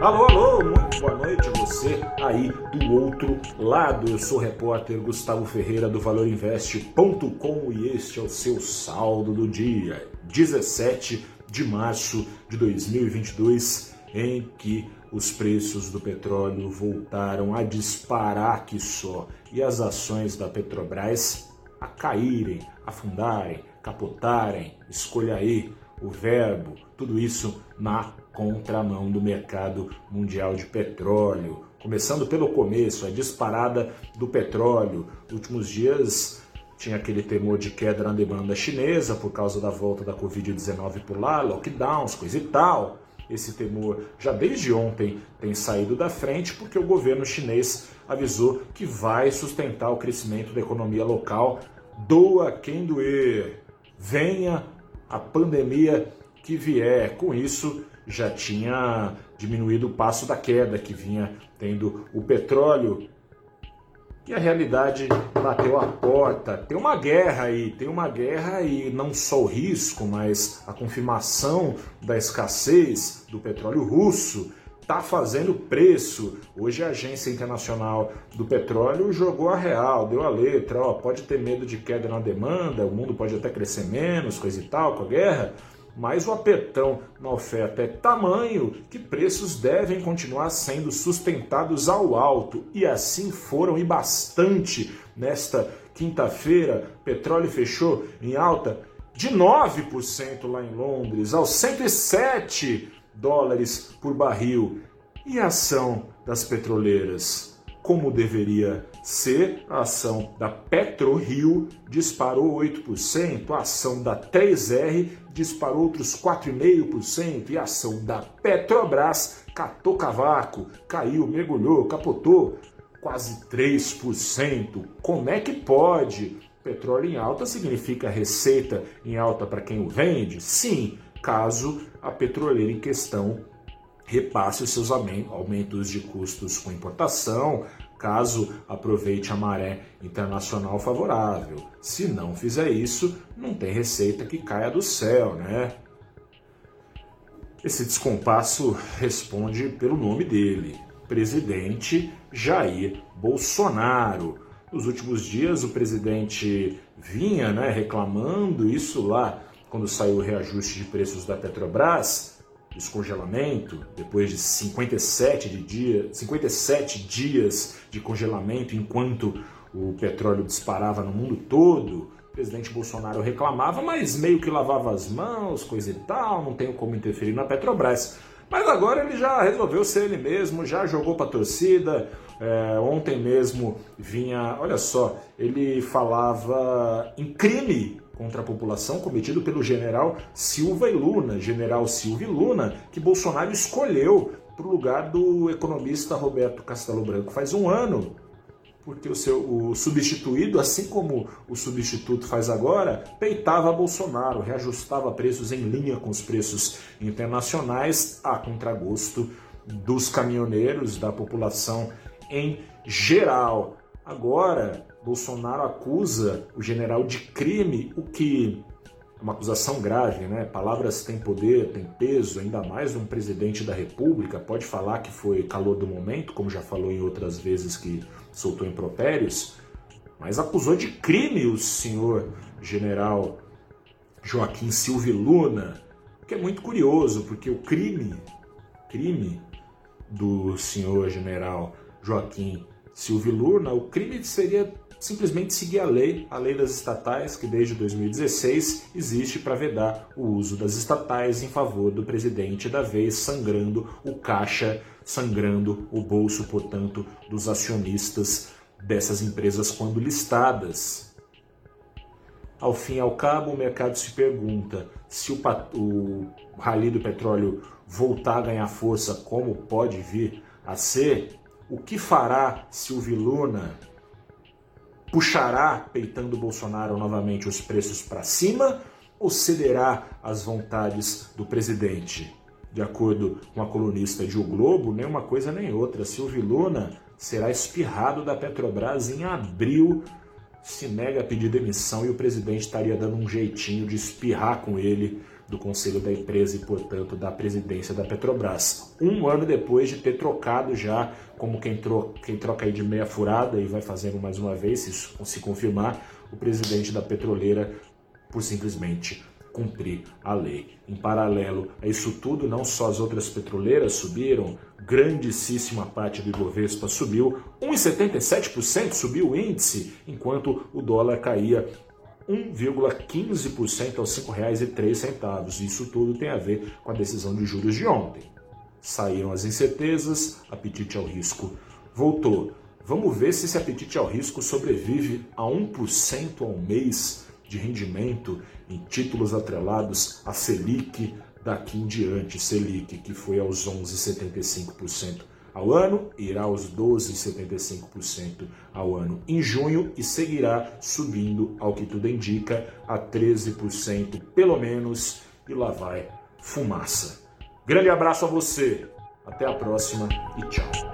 Alô, alô, muito boa noite você aí do outro lado. Eu sou o repórter Gustavo Ferreira do valorinvest.com e este é o seu saldo do dia, 17 de março de 2022, em que os preços do petróleo voltaram a disparar que só e as ações da Petrobras a caírem, afundarem, capotarem, escolha aí o verbo, tudo isso na contramão do mercado mundial de petróleo. Começando pelo começo, a disparada do petróleo. Nos últimos dias tinha aquele temor de queda na demanda chinesa por causa da volta da Covid-19 por lá, lockdowns, coisa e tal. Esse temor já desde ontem tem saído da frente porque o governo chinês avisou que vai sustentar o crescimento da economia local. Doa quem doer. Venha a pandemia que vier. Com isso, já tinha diminuído o passo da queda que vinha tendo o petróleo. E a realidade bateu a porta. Tem uma guerra aí, tem uma guerra e não só o risco, mas a confirmação da escassez do petróleo russo está fazendo preço. Hoje a Agência Internacional do Petróleo jogou a real, deu a letra, ó, pode ter medo de queda na demanda, o mundo pode até crescer menos, coisa e tal, com a guerra, mas o apertão na oferta é tamanho que preços devem continuar sendo sustentados ao alto e assim foram e bastante nesta quinta-feira. Petróleo fechou em alta de 9% lá em Londres, aos 107 dólares por barril. E a ação das petroleiras? Como deveria ser, a ação da PetroRio disparou 8%, a ação da 3R disparou outros 4,5% e a ação da Petrobras catou cavaco, caiu, mergulhou, capotou quase 3%. Como é que pode? Petróleo em alta significa receita em alta para quem o vende? Sim, caso a petroleira em questão repasse os seus aumentos de custos com importação, caso aproveite a maré internacional favorável. Se não fizer isso, não tem receita que caia do céu, né? Esse descompasso responde pelo nome dele, presidente Jair Bolsonaro. Nos últimos dias, o presidente vinha né, reclamando isso lá quando saiu o reajuste de preços da Petrobras, descongelamento, depois de 57, de dia, 57 dias de congelamento enquanto o petróleo disparava no mundo todo, o presidente Bolsonaro reclamava, mas meio que lavava as mãos, coisa e tal, não tenho como interferir na Petrobras. Mas agora ele já resolveu ser ele mesmo, já jogou para a torcida. É, ontem mesmo vinha, olha só, ele falava em crime contra a população cometido pelo general Silva e Luna, general Silva e Luna, que Bolsonaro escolheu para o lugar do economista Roberto Castelo Branco faz um ano, porque o seu o substituído, assim como o substituto faz agora, peitava Bolsonaro, reajustava preços em linha com os preços internacionais a contragosto dos caminhoneiros, da população em geral. Agora, Bolsonaro acusa o general de crime, o que é uma acusação grave, né? Palavras têm poder, têm peso, ainda mais um presidente da República pode falar que foi calor do momento, como já falou em outras vezes que soltou impropérios, mas acusou de crime o senhor general Joaquim Silva Luna, que é muito curioso, porque o crime, crime do senhor general Joaquim Silva Luna, o crime seria simplesmente seguir a lei, a lei das estatais, que desde 2016 existe para vedar o uso das estatais em favor do presidente da vez, sangrando o caixa, sangrando o bolso, portanto, dos acionistas dessas empresas quando listadas. Ao fim e ao cabo, o mercado se pergunta se o, o rally do petróleo voltar a ganhar força, como pode vir a ser, o que fará Silvio Luna puxará, peitando Bolsonaro novamente, os preços para cima ou cederá às vontades do presidente? De acordo com a colunista de O Globo, nem uma coisa nem outra. Silvio Luna será espirrado da Petrobras em abril, se nega a pedir demissão e o presidente estaria dando um jeitinho de espirrar com ele do conselho da empresa e, portanto, da presidência da Petrobras. Um ano depois de ter trocado já, como quem, tro quem troca aí de meia furada e vai fazendo mais uma vez, se isso se confirmar, o presidente da petroleira por simplesmente cumprir a lei. Em paralelo a isso tudo, não só as outras petroleiras subiram, grandíssima parte do Ibovespa subiu, 1,77% subiu o índice, enquanto o dólar caía 1,15% aos R$ 5,03. Isso tudo tem a ver com a decisão de juros de ontem. Saíram as incertezas, apetite ao risco voltou. Vamos ver se esse apetite ao risco sobrevive a 1% ao mês de rendimento em títulos atrelados à Selic daqui em diante. Selic, que foi aos 11,75% ao ano, irá aos 12,75% ao ano em junho e seguirá subindo, ao que tudo indica, a 13% pelo menos, e lá vai fumaça. Grande abraço a você, até a próxima e tchau.